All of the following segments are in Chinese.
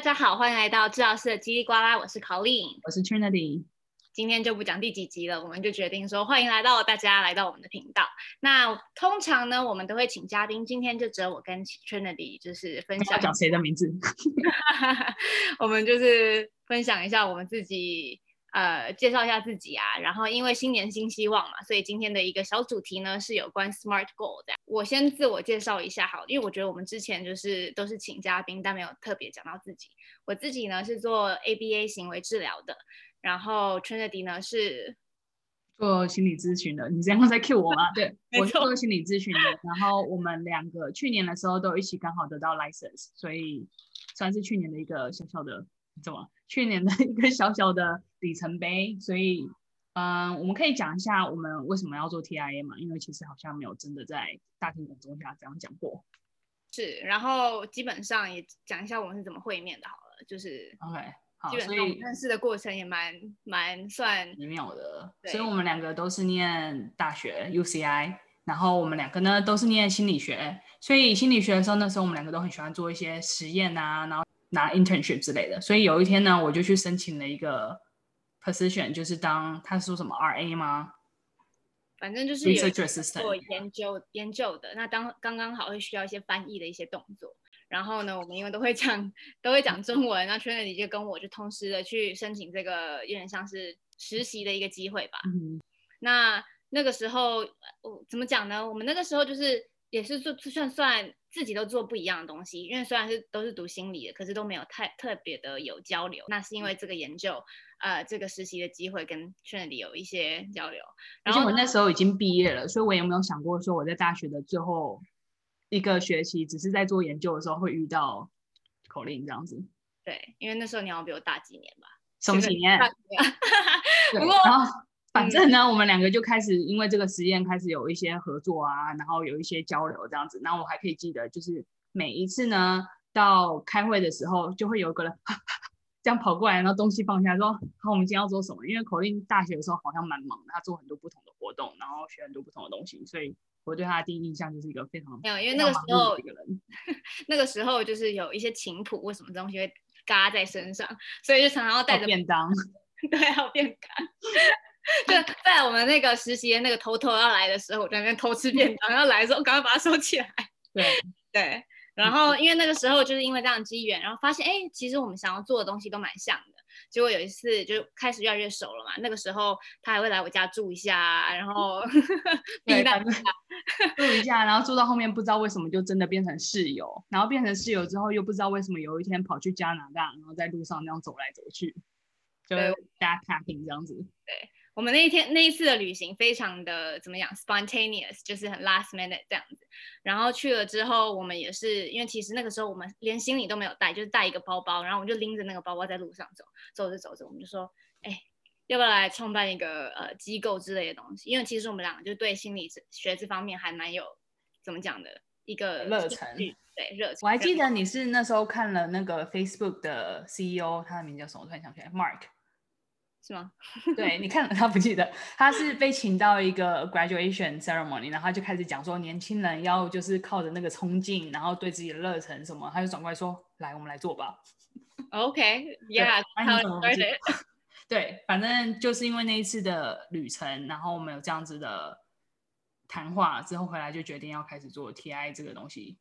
大家好，欢迎来到治疗师的叽里呱啦，我是 Colleen，我是 Trinity。今天就不讲第几集了，我们就决定说欢迎来到大家来到我们的频道。那通常呢，我们都会请嘉宾，今天就只有我跟 Trinity 就是分享讲谁的名字，我们就是分享一下我们自己。呃，介绍一下自己啊，然后因为新年新希望嘛，所以今天的一个小主题呢是有关 SMART Goal 的。我先自我介绍一下好，因为我觉得我们之前就是都是请嘉宾，但没有特别讲到自己。我自己呢是做 ABA 行为治疗的，然后 Trinity 呢是做心理咨询的。你这样在 cue 我吗？对，我是做心理咨询的。然后我们两个去年的时候都一起刚好得到 license，所以算是去年的一个小小的。怎么？去年的一个小小的里程碑，所以，嗯，我们可以讲一下我们为什么要做 TIA 嘛？因为其实好像没有真的在大庭广众下这样讲过。是，然后基本上也讲一下我们是怎么会面的，好了，就是 OK，好，基本上认识的过程也蛮蛮算奇妙的。所以我们两个都是念大学 UCI，然后我们两个呢都是念心理学，所以心理学的时候，那时候我们两个都很喜欢做一些实验啊，然后。拿 internship 之类的，所以有一天呢，我就去申请了一个 position，就是当他说什么 RA 吗？反正就是有做研究研究的。那当刚刚好会需要一些翻译的一些动作。然后呢，我们因为都会讲都会讲中文，那 Trinity 就跟我就同时的去申请这个，有点像是实习的一个机会吧。嗯。那那个时候，我怎么讲呢？我们那个时候就是也是做算算。自己都做不一样的东西，因为虽然是都是读心理的，可是都没有太特别的有交流。那是因为这个研究，呃，这个实习的机会跟 Trinity 有一些交流。然后我那时候已经毕业了，所以我也没有想过说我在大学的最后一个学期，只是在做研究的时候会遇到 Colleen 这样子？对，因为那时候你好像比我大几年吧？什么几年？不过。反正呢，嗯、我们两个就开始因为这个实验开始有一些合作啊，然后有一些交流这样子。然后我还可以记得，就是每一次呢，到开会的时候，就会有个人 这样跑过来，然后东西放下，说：“好，我们今天要做什么？”因为 Colleen 大学的时候好像蛮忙的，他做很多不同的活动，然后学很多不同的东西，所以我对他的第一印象就是一个非常没有，因为那个时候一个人，那个时候就是有一些琴谱，为什么东西会嘎在身上，所以就常常要带着便当，对，还有便当。就在我们那个实习的那个头头要来的时候，我在那边偷吃便当，然后来的时候赶快把它收起来。对 对，然后因为那个时候就是因为这样的机缘，然后发现哎，其实我们想要做的东西都蛮像的。结果有一次就开始越来越熟了嘛，那个时候他还会来我家住一下，然后 避难一下，住一下，然后住到后面不知道为什么就真的变成室友，然后变成室友之后又不知道为什么有一天跑去加拿大，然后在路上那样走来走去，就 backpacking 这样子。对。我们那一天那一次的旅行非常的怎么讲？spontaneous，就是很 last minute 这样子。然后去了之后，我们也是因为其实那个时候我们连行李都没有带，就是带一个包包，然后我们就拎着那个包包在路上走，走着走着，我们就说，哎，要不要来创办一个呃机构之类的东西？因为其实我们两个就对心理学这方面还蛮有怎么讲的一个热忱，对热忱。我还记得你是那时候看了那个 Facebook 的 CEO，他的名叫什么？我突然想起来，Mark。是吗？对，你看他不记得，他是被请到一个 graduation ceremony，然后他就开始讲说，年轻人要就是靠着那个冲劲，然后对自己的热忱什么，他就转过来说，来，我们来做吧。OK，Yeah，对，反正就是因为那一次的旅程，然后我们有这样子的谈话之后回来，就决定要开始做 TI 这个东西。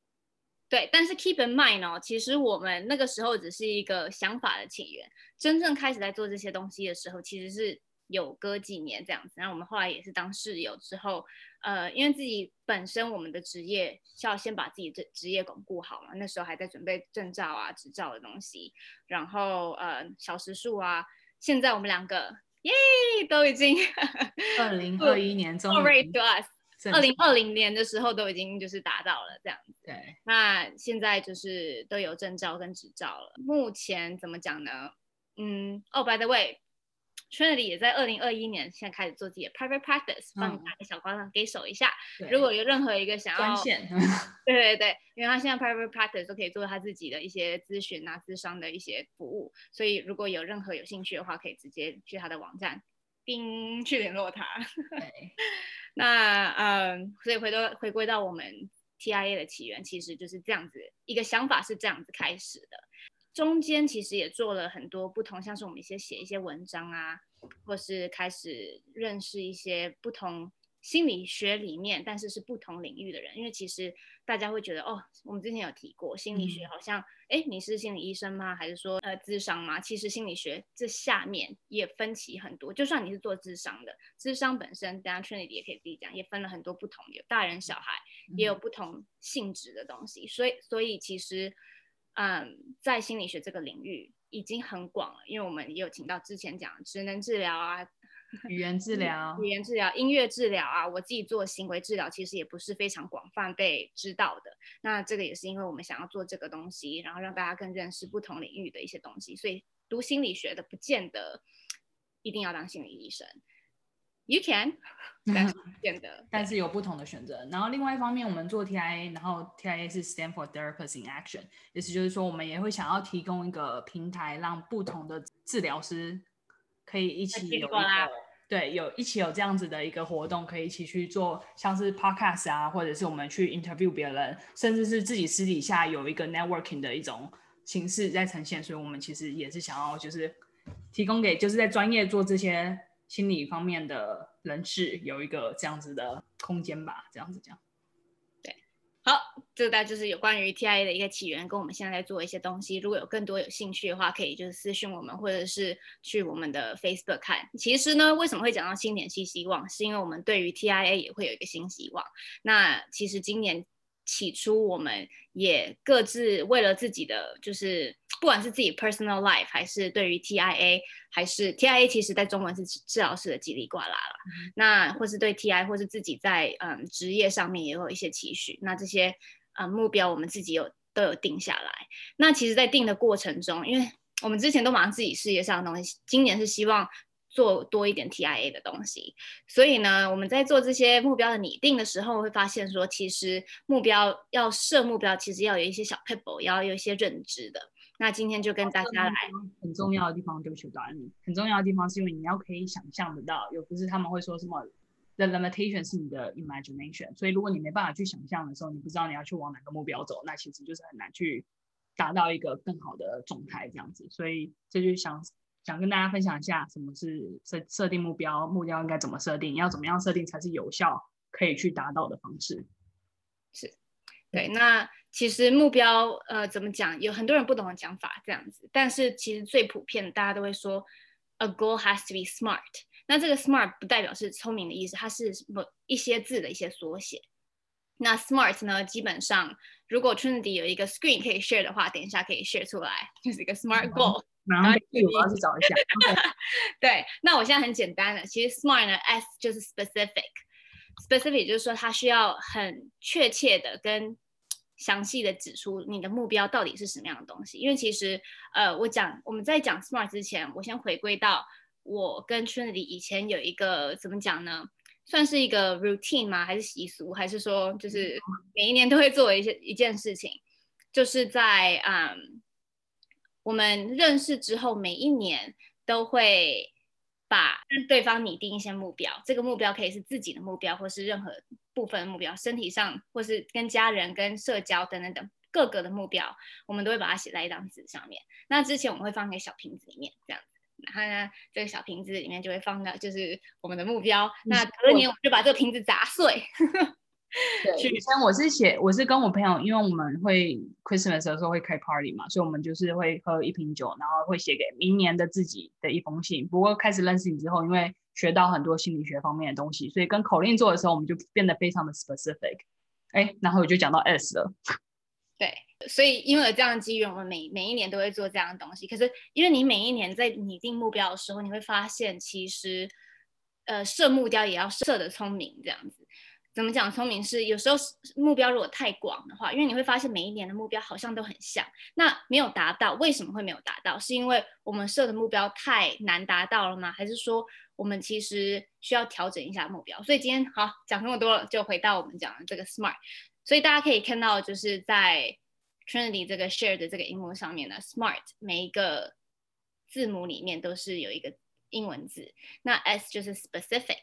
对，但是 keep in mind 哦，其实我们那个时候只是一个想法的起源，真正开始在做这些东西的时候，其实是有隔几年这样子。然后我们后来也是当室友之后，呃，因为自己本身我们的职业需要先把自己的职业巩固好嘛，那时候还在准备证照啊、执照的东西，然后呃，小时数啊，现在我们两个耶都已经 二零二一年终于。二零二零年的时候都已经就是达到了这样子，对。那现在就是都有证照跟执照了。目前怎么讲呢？嗯，哦，by the way，Trinity 也在二零二一年现在开始做自己的 private practice，帮你打个小光给手一下。如果有任何一个想要，对对对，因为他现在 private practice 都可以做他自己的一些咨询啊、咨商的一些服务，所以如果有任何有兴趣的话，可以直接去他的网站并去联络他。对。那嗯，所以回到回归到我们 TIA 的起源，其实就是这样子一个想法是这样子开始的。中间其实也做了很多不同，像是我们一些写一些文章啊，或是开始认识一些不同。心理学里面，但是是不同领域的人，因为其实大家会觉得，哦，我们之前有提过，心理学好像，哎、嗯，你是心理医生吗？还是说，呃，智商吗？其实心理学这下面也分歧很多。就算你是做智商的，智商本身，大家 Trinity 也可以自己讲，也分了很多不同，有大人小孩，也有不同性质的东西。所以，所以其实，嗯，在心理学这个领域已经很广了，因为我们也有请到之前讲职能治疗啊。语言治疗、语言治疗、音乐治疗啊，我自己做行为治疗，其实也不是非常广泛被知道的。那这个也是因为我们想要做这个东西，然后让大家更认识不同领域的一些东西。所以读心理学的不见得一定要当心理医生，You can，但是不见得，但是有不同的选择。然后另外一方面，我们做 TIA，然后 TIA 是 Stand for Therapists in Action，意思就是说我们也会想要提供一个平台，让不同的治疗师。可以一起有一个对，有一起有这样子的一个活动，可以一起去做，像是 podcast 啊，或者是我们去 interview 别人，甚至是自己私底下有一个 networking 的一种形式在呈现。所以，我们其实也是想要就是提供给就是在专业做这些心理方面的人士有一个这样子的空间吧，这样子讲。好，这个大概就是有关于 TIA 的一个起源，跟我们现在在做一些东西。如果有更多有兴趣的话，可以就是私讯我们，或者是去我们的 Facebook 看。其实呢，为什么会讲到新年新希望，是因为我们对于 TIA 也会有一个新希望。那其实今年。起初，我们也各自为了自己的，就是不管是自己 personal life，还是对于 TIA，还是 TIA，其实在中文是治疗师的叽里呱啦了。嗯、那或是对 TIA，或是自己在嗯职业上面也有一些期许。那这些嗯目标，我们自己有都有定下来。那其实，在定的过程中，因为我们之前都忙自己事业上的东西，今年是希望。做多一点 TIA 的东西，所以呢，我们在做这些目标的拟定的时候，会发现说，其实目标要设目标，其实要有一些小 PAP，，要有一些认知的。那今天就跟大家来很重要的地方，对不起，导演，很重要的地方是因为你要可以想象得到，有不是他们会说什么，the limitation 是你的 imagination，所以如果你没办法去想象的时候，你不知道你要去往哪个目标走，那其实就是很难去达到一个更好的状态这样子。所以这就想。想跟大家分享一下什么是设设定目标，目标应该怎么设定，要怎么样设定才是有效可以去达到的方式。是，对。那其实目标呃怎么讲，有很多人不懂的讲法这样子，但是其实最普遍大家都会说，a goal has to be smart。那这个 smart 不代表是聪明的意思，它是某一些字的一些缩写。那 smart 呢，基本上如果 Trinity 有一个 screen 可以 share 的话，等一下可以 share 出来，就是一个 smart goal。嗯然后我要去找一下。对，那我现在很简单的，其实 SMART 呢，S 就是 specific，specific 就是说它需要很确切的跟详细的指出你的目标到底是什么样的东西。因为其实，呃，我讲我们在讲 SMART 之前，我先回归到我跟 Trinity 以前有一个怎么讲呢？算是一个 routine 吗？还是习俗？还是说就是每一年都会做一些一件事情？就是在嗯。我们认识之后，每一年都会把跟对方拟定一些目标。这个目标可以是自己的目标，或是任何部分的目标，身体上或是跟家人、跟社交等等等各个的目标，我们都会把它写在一张纸上面。那之前我们会放在小瓶子里面，这样子。然后呢，这个小瓶子里面就会放到就是我们的目标。那隔年我们就把这个瓶子砸碎。对，以前我是写，我是跟我朋友，因为我们会 Christmas 的时候会开 party 嘛，所以我们就是会喝一瓶酒，然后会写给明年的自己的一封信。不过开始认识你之后，因为学到很多心理学方面的东西，所以跟口令做的时候，我们就变得非常的 specific。哎，然后我就讲到 S 了。对，所以因为有这样的机缘，我们每每一年都会做这样的东西。可是因为你每一年在拟定目标的时候，你会发现其实呃设目标也要设得聪明，这样子。怎么讲？聪明是有时候目标如果太广的话，因为你会发现每一年的目标好像都很像，那没有达到，为什么会没有达到？是因为我们设的目标太难达到了吗？还是说我们其实需要调整一下目标？所以今天好讲这么多了，就回到我们讲的这个 SMART。所以大家可以看到，就是在 Trinity 这个 share 的这个荧幕上面呢，SMART 每一个字母里面都是有一个英文字，那 S 就是 specific。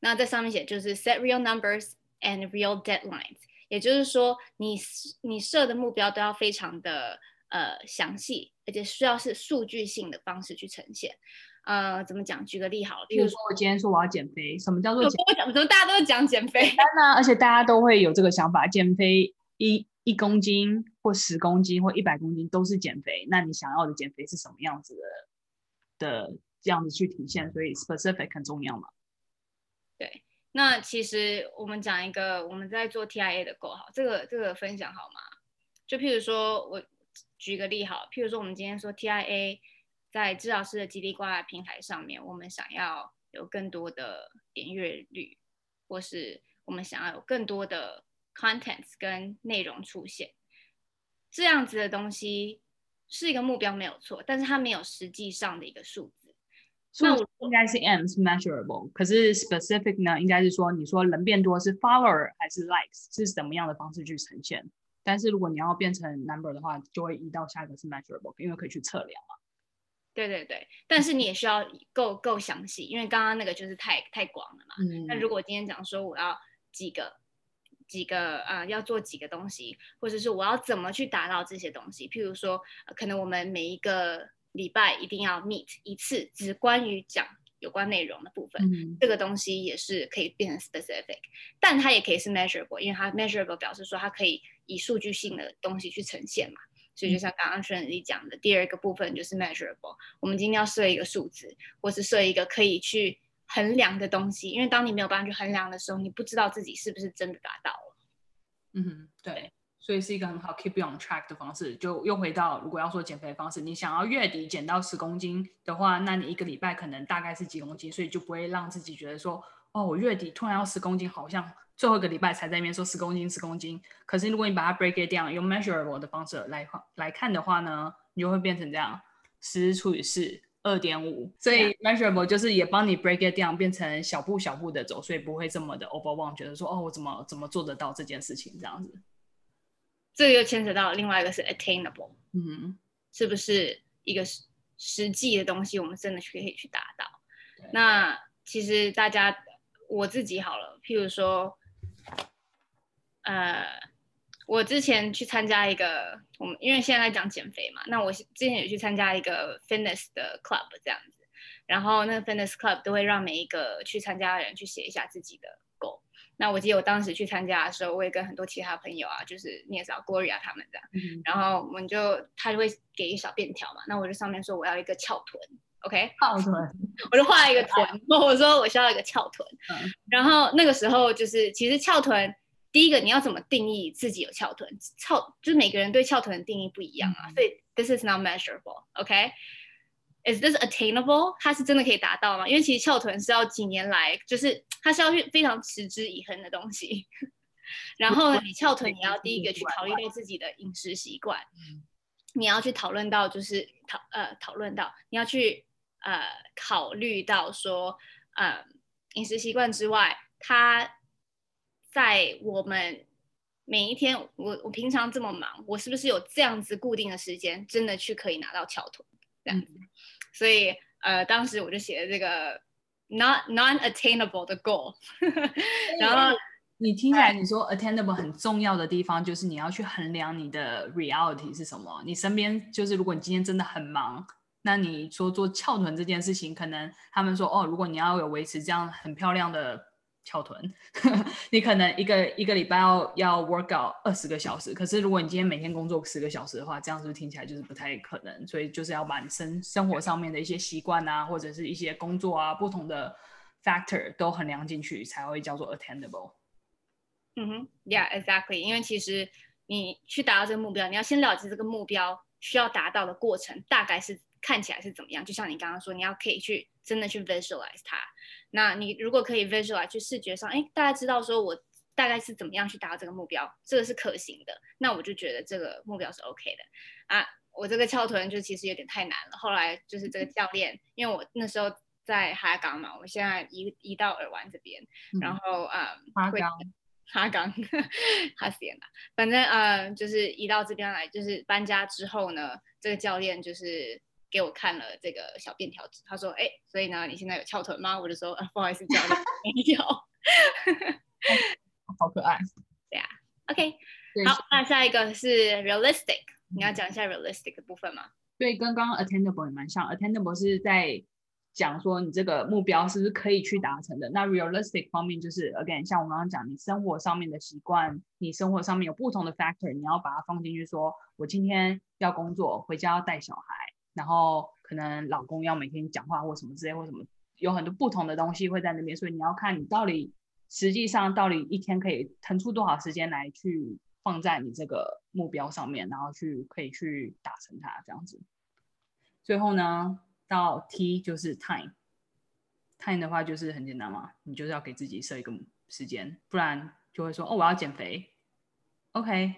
那在上面写就是 set real numbers and real deadlines，也就是说你你设的目标都要非常的呃详细，而且需要是数据性的方式去呈现。呃，怎么讲？举个例好了，譬如说我今天说我要减肥，什么叫做减肥？怎么大家都会讲减肥？那而且大家都会有这个想法，减肥一一公斤或十公斤或一百公斤都是减肥。那你想要的减肥是什么样子的？的这样子去体现，所以 specific 很重要嘛？对。那其实我们讲一个我们在做 TIA 的构好，这个这个分享好吗？就譬如说我举个例好，譬如说我们今天说 TIA 在治疗师的激励挂平台上面，我们想要有更多的点阅率，或是我们想要有更多的 contents 跟内容出现，这样子的东西是一个目标没有错，但是它没有实际上的一个数。那我应该是 M 是 measurable，可是 specific 呢？应该是说，你说人变多是 follower 还是 likes，是什么样的方式去呈现？但是如果你要变成 number 的话，就会移到下一个是 measurable，因为可以去测量嘛。对对对，但是你也需要够够详细，因为刚刚那个就是太太广了嘛。嗯。那如果今天讲说我要几个几个啊、呃，要做几个东西，或者是我要怎么去达到这些东西？譬如说，呃、可能我们每一个。礼拜一定要 meet 一次，只关于讲有关内容的部分。嗯，这个东西也是可以变成 specific，但它也可以是 measurable，因为它 measurable 表示说它可以以数据性的东西去呈现嘛。所以就像刚刚 Trinity 讲的，第二个部分就是 measurable。我们今天要设一个数字，或是设一个可以去衡量的东西，因为当你没有办法去衡量的时候，你不知道自己是不是真的达到了。嗯，对。所以是一个很好 keep you on track 的方式，就又回到如果要说减肥的方式，你想要月底减到十公斤的话，那你一个礼拜可能大概是几公斤，所以就不会让自己觉得说，哦，我月底突然要十公斤，好像最后一个礼拜才在那边说十公斤十公斤。可是如果你把它 break it down，用 measurable 的方式来来看的话呢，你就会变成这样，十除以四，二点五。所以 measurable 就是也帮你 break it down，变成小步小步的走，所以不会这么的 overwhelm，觉得说，哦，我怎么怎么做得到这件事情这样子。这个又牵扯到另外一个是 attainable，嗯，是不是一个实实际的东西，我们真的去可以去达到？那其实大家，我自己好了，譬如说，呃，我之前去参加一个，我们因为现在在讲减肥嘛，那我之前也去参加一个 fitness 的 club 这样子，然后那个 fitness club 都会让每一个去参加的人去写一下自己的。那我记得我当时去参加的时候，我也跟很多其他朋友啊，就是你也知道 Gloria 他们这样，嗯、然后我们就他就会给一小便条嘛，那我就上面说我要一个翘臀，OK？翘臀，我就画了一个臀，我说我需要一个翘臀，嗯，然后那个时候就是其实翘臀，第一个你要怎么定义自己有翘臀？翘就是每个人对翘臀的定义不一样啊，嗯、所以 this is not measurable，OK？Okay? Is this attainable？它是真的可以达到吗？因为其实翘臀是要几年来，就是 它是要去非常持之以恒的东西。然后你翘臀，你要第一个去考虑到自己的饮食习惯，你要去讨论到就是讨呃讨论到你要去呃考虑到说呃饮食习惯之外，它在我们每一天，我我平常这么忙，我是不是有这样子固定的时间，真的去可以拿到翘臀？这样子，所以呃，当时我就写了这个 not non-attainable 的 goal，然后你听起来你说 attainable 很重要的地方就是你要去衡量你的 reality 是什么，你身边就是如果你今天真的很忙，那你说做翘臀这件事情，可能他们说哦，如果你要有维持这样很漂亮的。翘臀，你可能一个一个礼拜要要 work out 二十个小时，可是如果你今天每天工作十个小时的话，这样是不是听起来就是不太可能？所以就是要把你生生活上面的一些习惯啊，或者是一些工作啊，不同的 factor 都衡量进去，才会叫做 attainable。嗯哼，Yeah，exactly。因为其实你去达到这个目标，你要先了解这个目标需要达到的过程大概是看起来是怎么样。就像你刚刚说，你要可以去真的去 visualize 它。那你如果可以 visualize 去视觉上，哎，大家知道说我大概是怎么样去达到这个目标，这个是可行的，那我就觉得这个目标是 OK 的啊。我这个翘臀就其实有点太难了，后来就是这个教练，因为我那时候在哈港嘛，我现在移移到耳湾这边，然后啊，哈岗，哈港，哈斯嘛，反正嗯，就是移到这边来，就是搬家之后呢，这个教练就是。给我看了这个小便条纸，他说：“哎，所以呢，你现在有翘臀吗？”我就说：“啊，不好意思，教练，没有。”好可爱。对啊，OK，好，那下一个是 realistic，你要讲一下 realistic 的部分吗？对，跟刚刚 attainable 也蛮像，attainable 是在讲说你这个目标是不是可以去达成的。那 realistic 方面就是 again，像我刚刚讲，你生活上面的习惯，你生活上面有不同的 factor，你要把它放进去说，说我今天要工作，回家要带小孩，然后可能老公要每天讲话或什么之类或什么，有很多不同的东西会在那边，所以你要看你到底实际上到底一天可以腾出多少时间来去放在你这个目标上面，然后去可以去达成它这样子。最后呢？到 T 就是 time，time 的话就是很简单嘛，你就是要给自己设一个时间，不然就会说哦，我要减肥，OK，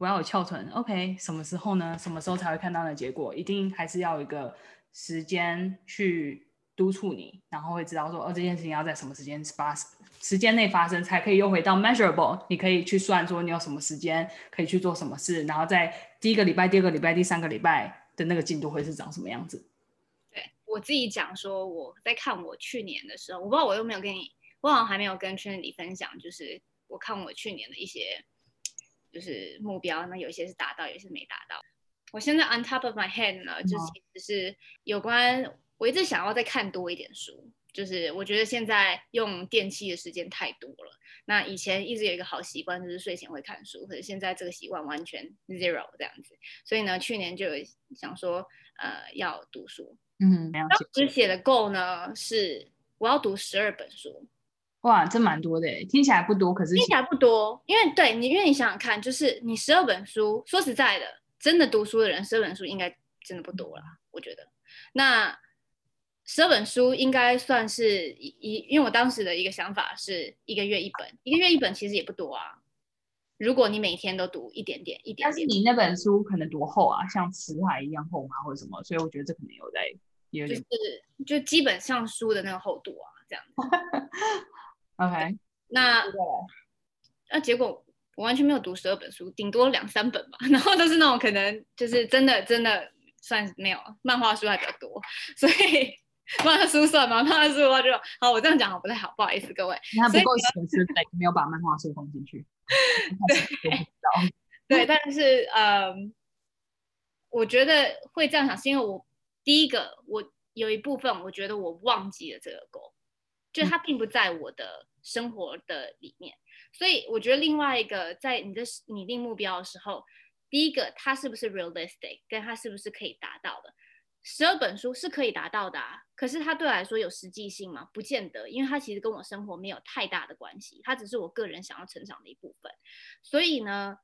我要有翘臀，OK，什么时候呢？什么时候才会看到的结果？一定还是要有一个时间去督促你，然后会知道说哦，这件事情要在什么时间发时间内发生，才可以又回到 measurable，你可以去算说你有什么时间可以去做什么事，然后在第一个礼拜、第二个礼拜、第三个礼拜的那个进度会是长什么样子。对我自己讲说，我在看我去年的时候，我不知道我有没有跟你，我好像还没有跟圈里分享，就是我看我去年的一些就是目标，那有一些是达到，有些是没达到。我现在 on top of my head 呢，就其实是有关我一直想要再看多一点书，就是我觉得现在用电器的时间太多了。那以前一直有一个好习惯，就是睡前会看书，可是现在这个习惯完全 zero 这样子。所以呢，去年就有想说，呃，要读书。嗯，当时写的 goal 呢是我要读十二本书，哇，这蛮多的诶，听起来不多，可是听起来不多，因为对你，因为你想想看，就是你十二本书，说实在的，真的读书的人，十二本书应该真的不多了，我觉得。那十二本书应该算是一一，因为我当时的一个想法是一个月一本，一个月一本其实也不多啊。如果你每天都读一点点，一点点，但是你那本书可能多厚啊？像辞海一样厚吗？或者什么？所以我觉得这可能有在。就是就基本上书的那个厚度啊，这样子。OK，那那结果我完全没有读十二本书，顶多两三本吧。然后都是那种可能就是真的真的算没有漫画书还比较多，所以漫画书算吗？漫画书的话就好，我这样讲好不太好，不好意思各位。你还不够写实，对，没有把漫画书放进去。对，对，但是嗯，我觉得会这样想是因为我。第一个，我有一部分我觉得我忘记了这个 goal，就它并不在我的生活的里面，所以我觉得另外一个，在你的拟定目标的时候，第一个它是不是 realistic，跟它是不是可以达到的。十二本书是可以达到的啊，可是它对我来说有实际性吗？不见得，因为它其实跟我生活没有太大的关系，它只是我个人想要成长的一部分。所以呢，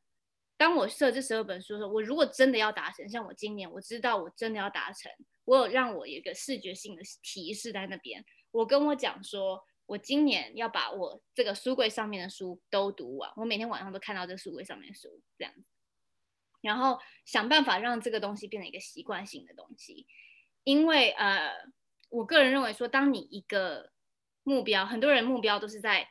当我设这十二本书的时候，我如果真的要达成，像我今年我知道我真的要达成，我有让我有一个视觉性的提示在那边。我跟我讲说，我今年要把我这个书柜上面的书都读完，我每天晚上都看到这个书柜上面的书，这样子，然后想办法让这个东西变成一个习惯性的东西。因为呃，我个人认为说，当你一个目标，很多人目标都是在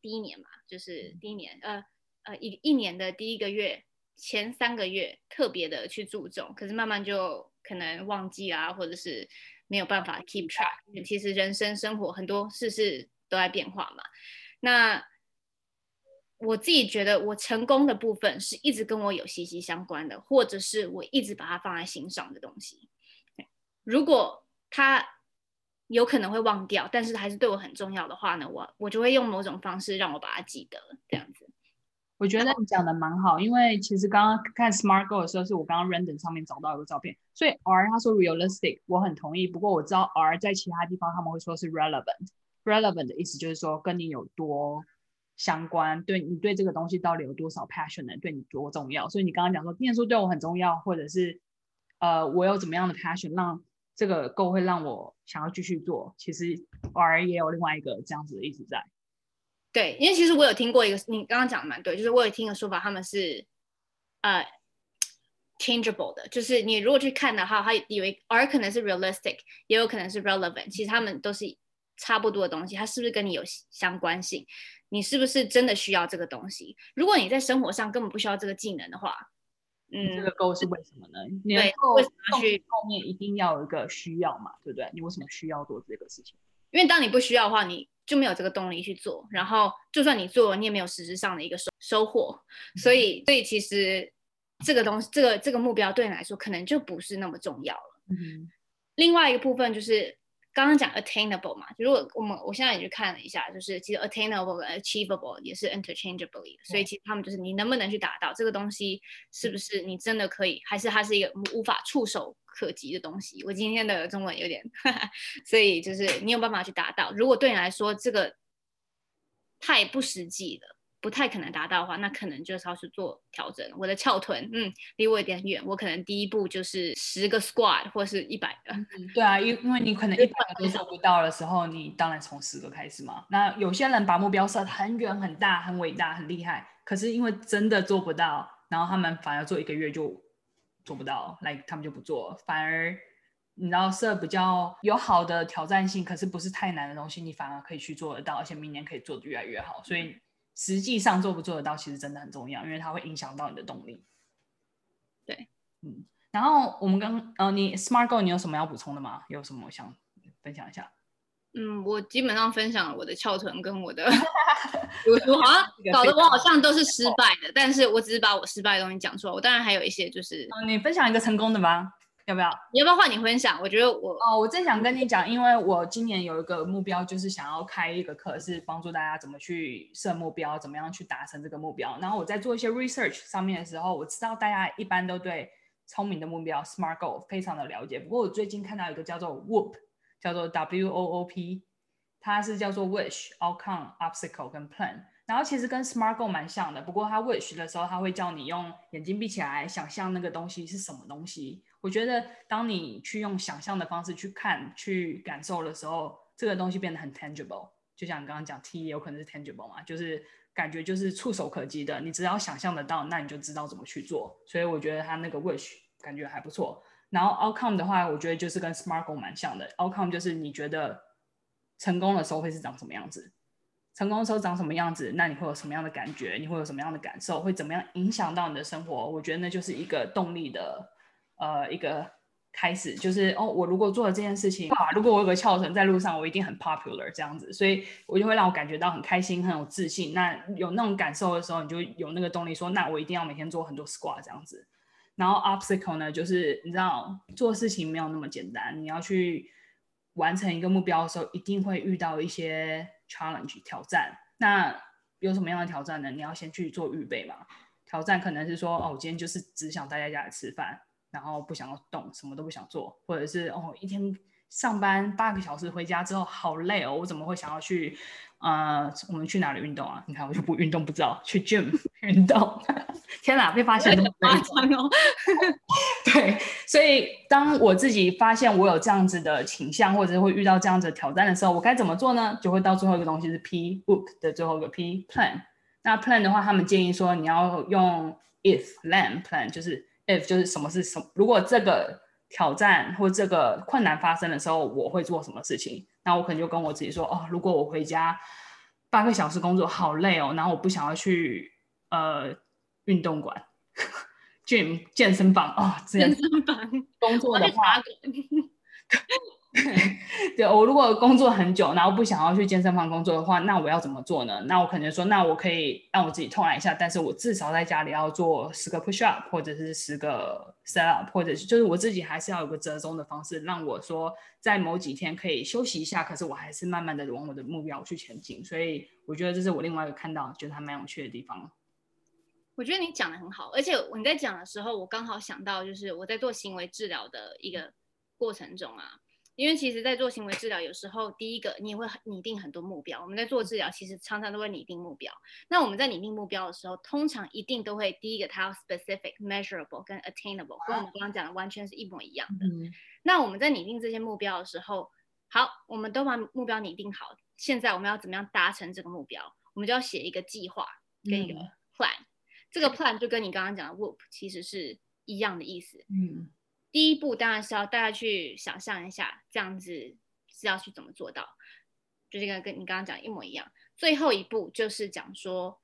第一年嘛，就是第一年，呃。呃，一一年的第一个月，前三个月特别的去注重，可是慢慢就可能忘记啊，或者是没有办法 keep track。其实人生生活很多事事都在变化嘛。那我自己觉得，我成功的部分是一直跟我有息息相关的，或者是我一直把它放在心上的东西。如果它有可能会忘掉，但是还是对我很重要的话呢，我我就会用某种方式让我把它记得，这样子。我觉得你讲的蛮好，因为其实刚刚看 Smart Go 的时候，是我刚刚 random 上面找到一个照片，所以 R 他说 realistic，我很同意。不过我知道 R 在其他地方他们会说是 relevant，relevant 的意思就是说跟你有多相关，对你对这个东西到底有多少 passion，对你多重要。所以你刚刚讲说念书对我很重要，或者是呃我有怎么样的 passion 让这个 Go 会让我想要继续做，其实 R 也有另外一个这样子的意思在。对，因为其实我有听过一个，你刚刚讲的蛮对，就是我有听个说法，他们是呃 changeable 的，就是你如果去看的话，它以为 R 可能是 realistic，也有可能是 relevant，其实他们都是差不多的东西，它是不是跟你有相关性？你是不是真的需要这个东西？如果你在生活上根本不需要这个技能的话，嗯，这个 goal 是为什么呢？对，为什么去后面一定要有一个需要嘛？对不对？你为什么需要做这个事情？因为当你不需要的话，你就没有这个动力去做，然后就算你做，你也没有实质上的一个收收获。所以，所以其实这个东西，这个这个目标对你来说可能就不是那么重要了。嗯，另外一个部分就是刚刚讲 attainable 嘛，就如果我们我现在也去看了一下，就是其实 attainable 和 achievable 也是 interchangeably，所以其实他们就是你能不能去达到这个东西，是不是你真的可以，还是它是一个无法触手可及的东西？我今天的中文有点，所以就是你有办法去达到。如果对你来说这个太不实际了。不太可能达到的话，那可能就是要去做调整。我的翘臀，嗯，离我有点远，我可能第一步就是十个 squat 或是一百个。对啊，因因为你可能一百个都做不到的时候，你当然从十个开始嘛。那有些人把目标设很远、很大、很伟大、很厉害，可是因为真的做不到，然后他们反而做一个月就做不到，来、他们就不做。反而你知道设比较有好的挑战性，可是不是太难的东西，你反而可以去做得到，而且明年可以做得越来越好。所以。实际上做不做得到，其实真的很重要，因为它会影响到你的动力。对，嗯，然后我们刚呃，你 Smart Goal 你有什么要补充的吗？有什么想分享一下？嗯，我基本上分享了我的翘臀跟我的读 书，好像搞得我好像都是失败的，但是我只是把我失败的东西讲出来。我当然还有一些就是，嗯，你分享一个成功的吧。要不要？你要不要换你分享？我觉得我哦，我正想跟你讲，因为我今年有一个目标，就是想要开一个课，是帮助大家怎么去设目标，怎么样去达成这个目标。然后我在做一些 research 上面的时候，我知道大家一般都对聪明的目标 SMART Goal 非常的了解。不过我最近看到一个叫做 WOOP，叫做 W O O P，它是叫做 Wish、Outcome、Obstacle 跟 Plan。然后其实跟 SMART Goal 蛮像的，不过它 Wish 的时候，它会叫你用眼睛闭起来，想象那个东西是什么东西。我觉得，当你去用想象的方式去看、去感受的时候，这个东西变得很 tangible。就像你刚刚讲，T 有可能是 tangible 嘛，就是感觉就是触手可及的。你只要想象得到，那你就知道怎么去做。所以我觉得它那个 wish 感觉还不错。然后 outcome 的话，我觉得就是跟 SMART Goal 蛮像的。outcome 就是你觉得成功的时候会是长什么样子，成功的时候长什么样子，那你会有什么样的感觉？你会有什么样的感受？会怎么样影响到你的生活？我觉得那就是一个动力的。呃，一个开始就是哦，我如果做了这件事情，哇，如果我有个翘臀在路上，我一定很 popular 这样子，所以我就会让我感觉到很开心，很有自信。那有那种感受的时候，你就有那个动力说，那我一定要每天做很多 squat 这样子。然后 obstacle 呢，就是你知道做事情没有那么简单，你要去完成一个目标的时候，一定会遇到一些 challenge 挑战。那有什么样的挑战呢？你要先去做预备嘛。挑战可能是说，哦，我今天就是只想待在家里吃饭。然后不想要动，什么都不想做，或者是哦，一天上班八个小时，回家之后好累哦，我怎么会想要去？呃，我们去哪里运动啊？你看我就不运动，不知道去 gym 运动。天哪，被发现了，夸张哦。对，所以当我自己发现我有这样子的倾向，或者是会遇到这样子的挑战的时候，我该怎么做呢？就会到最后一个东西是 P book 的最后一个 P plan。那 plan 的话，他们建议说你要用 if then plan，就是。If 就是什么是什么？如果这个挑战或这个困难发生的时候，我会做什么事情？那我可能就跟我自己说：哦，如果我回家八个小时工作好累哦，然后我不想要去呃运动馆、gym 健身房哦，健身房工作的话。对，我如果工作很久，然后不想要去健身房工作的话，那我要怎么做呢？那我可能说，那我可以让我自己痛来一下，但是我至少在家里要做十个 push up，或者是十个 set up，或者是就是我自己还是要有个折中的方式，让我说在某几天可以休息一下，可是我还是慢慢的往我的目标去前进。所以我觉得这是我另外一个看到觉得还蛮有趣的地方。我觉得你讲的很好，而且你在讲的时候，我刚好想到就是我在做行为治疗的一个过程中啊。因为其实，在做行为治疗，有时候第一个你也会拟定很多目标。我们在做治疗，其实常常都会拟定目标。那我们在拟定目标的时候，通常一定都会第一个，它要 specific、measurable 跟 attainable，跟我们刚刚讲的完全是一模一样的。嗯。那我们在拟定这些目标的时候，好，我们都把目标拟定好。现在我们要怎么样达成这个目标？我们就要写一个计划跟一个 plan。嗯。这个 plan 就跟你刚刚讲的 WOOP 其实是一样的意思。嗯。第一步当然是要大家去想象一下，这样子是要去怎么做到，就这个跟你刚刚讲一模一样。最后一步就是讲说，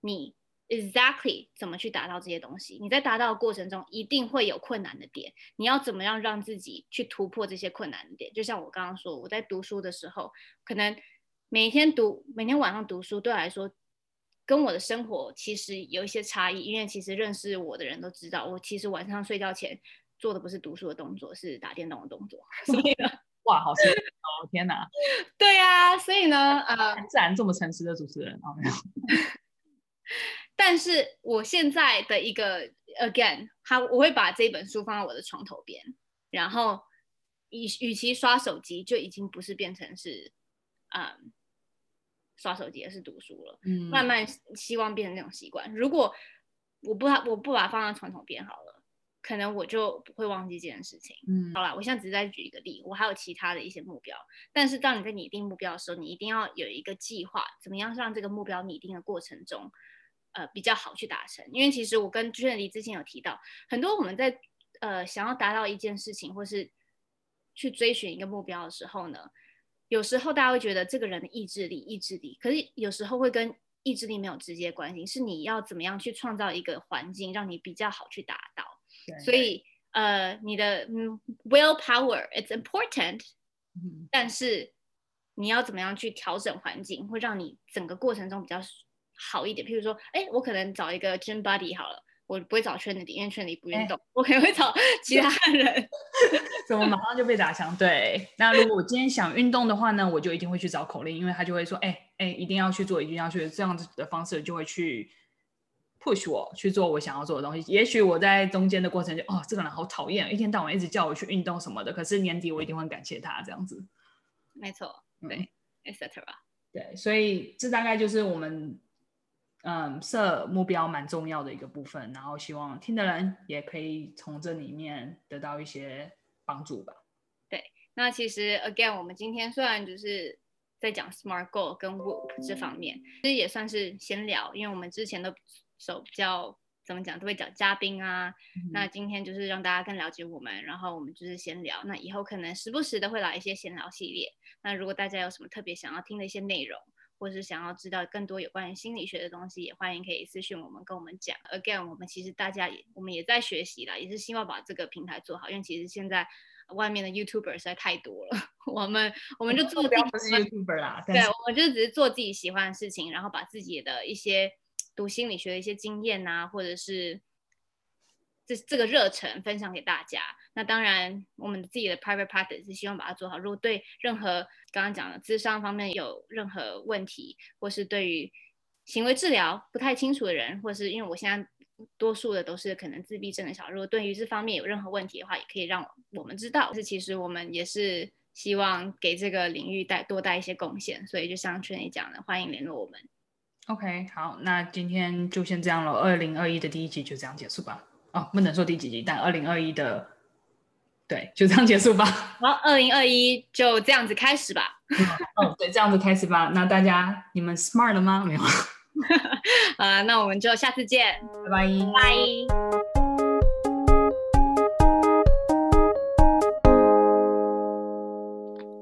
你 exactly 怎么去达到这些东西。你在达到的过程中一定会有困难的点，你要怎么样让自己去突破这些困难的点？就像我刚刚说，我在读书的时候，可能每天读，每天晚上读书对我来说跟我的生活其实有一些差异，因为其实认识我的人都知道，我其实晚上睡觉前做的不是读书的动作，是打电动的动作。所以呢，哇，好神哦！天哪，对呀、啊，所以呢，呃，自然这么诚实的主持人啊，没有。但是我现在的一个 again，他我会把这本书放在我的床头边，然后与与其刷手机，就已经不是变成是，嗯。刷手机，而是读书了。嗯，慢慢希望变成那种习惯。如果我不把我不把它放在床头边好了，可能我就不会忘记这件事情。嗯，好啦，我现在只是在举一个例，我还有其他的一些目标。但是当你在拟定目标的时候，你一定要有一个计划，怎么样让这个目标拟定的过程中，呃，比较好去达成。因为其实我跟娟妮之前有提到，很多我们在呃想要达到一件事情，或是去追寻一个目标的时候呢。有时候大家会觉得这个人的意志力，意志力，可是有时候会跟意志力没有直接关系，是你要怎么样去创造一个环境，让你比较好去达到。所以，呃，你的嗯，willpower it's important，嗯，但是你要怎么样去调整环境，会让你整个过程中比较好一点。譬如说，哎，我可能找一个 gym buddy 好了。我不会找圈里，因为圈里不运动，欸、我可能会找其他人。怎么马上就被打枪？对，那如果我今天想运动的话呢，我就一定会去找口令，因为他就会说，哎、欸、哎、欸，一定要去做，一定要去，这样子的方式就会去 push 我去做我想要做的东西。也许我在中间的过程就，哦，这个人好讨厌，一天到晚一直叫我去运动什么的。可是年底我一定会感谢他这样子。没错，对，etc。对，所以这大概就是我们。嗯，设目标蛮重要的一个部分，然后希望听的人也可以从这里面得到一些帮助吧。对，那其实 again，我们今天虽然就是在讲 SMART Goal 跟 WHOOP 这方面，其实也算是闲聊，因为我们之前的手比较怎么讲都会讲嘉宾啊、嗯，那今天就是让大家更了解我们，然后我们就是闲聊，那以后可能时不时的会来一些闲聊系列。那如果大家有什么特别想要听的一些内容，或是想要知道更多有关于心理学的东西，也欢迎可以私讯我们，跟我们讲。Again，我们其实大家也我们也在学习啦，也是希望把这个平台做好。因为其实现在外面的 YouTuber 实在太多了，我们我们就做自己不是 YouTuber 啦，对，我们就只是做自己喜欢的事情，然后把自己的一些读心理学的一些经验啊，或者是。这这个热忱分享给大家。那当然，我们自己的 private practice 是希望把它做好。如果对任何刚刚讲的智商方面有任何问题，或是对于行为治疗不太清楚的人，或是因为我现在多数的都是可能自闭症的小孩，如果对于这方面有任何问题的话，也可以让我们知道。是其实我们也是希望给这个领域带多带一些贡献。所以就像圈里讲的，欢迎联络我们。OK，好，那今天就先这样了。二零二一的第一集就这样结束吧。哦，不能说第几集，但二零二一的，对，就这样结束吧。好，二零二一就这样子开始吧。嗯，对，这样子开始吧。那大家，你们 smart 了吗？没有。啊，那我们就下次见，拜拜。拜。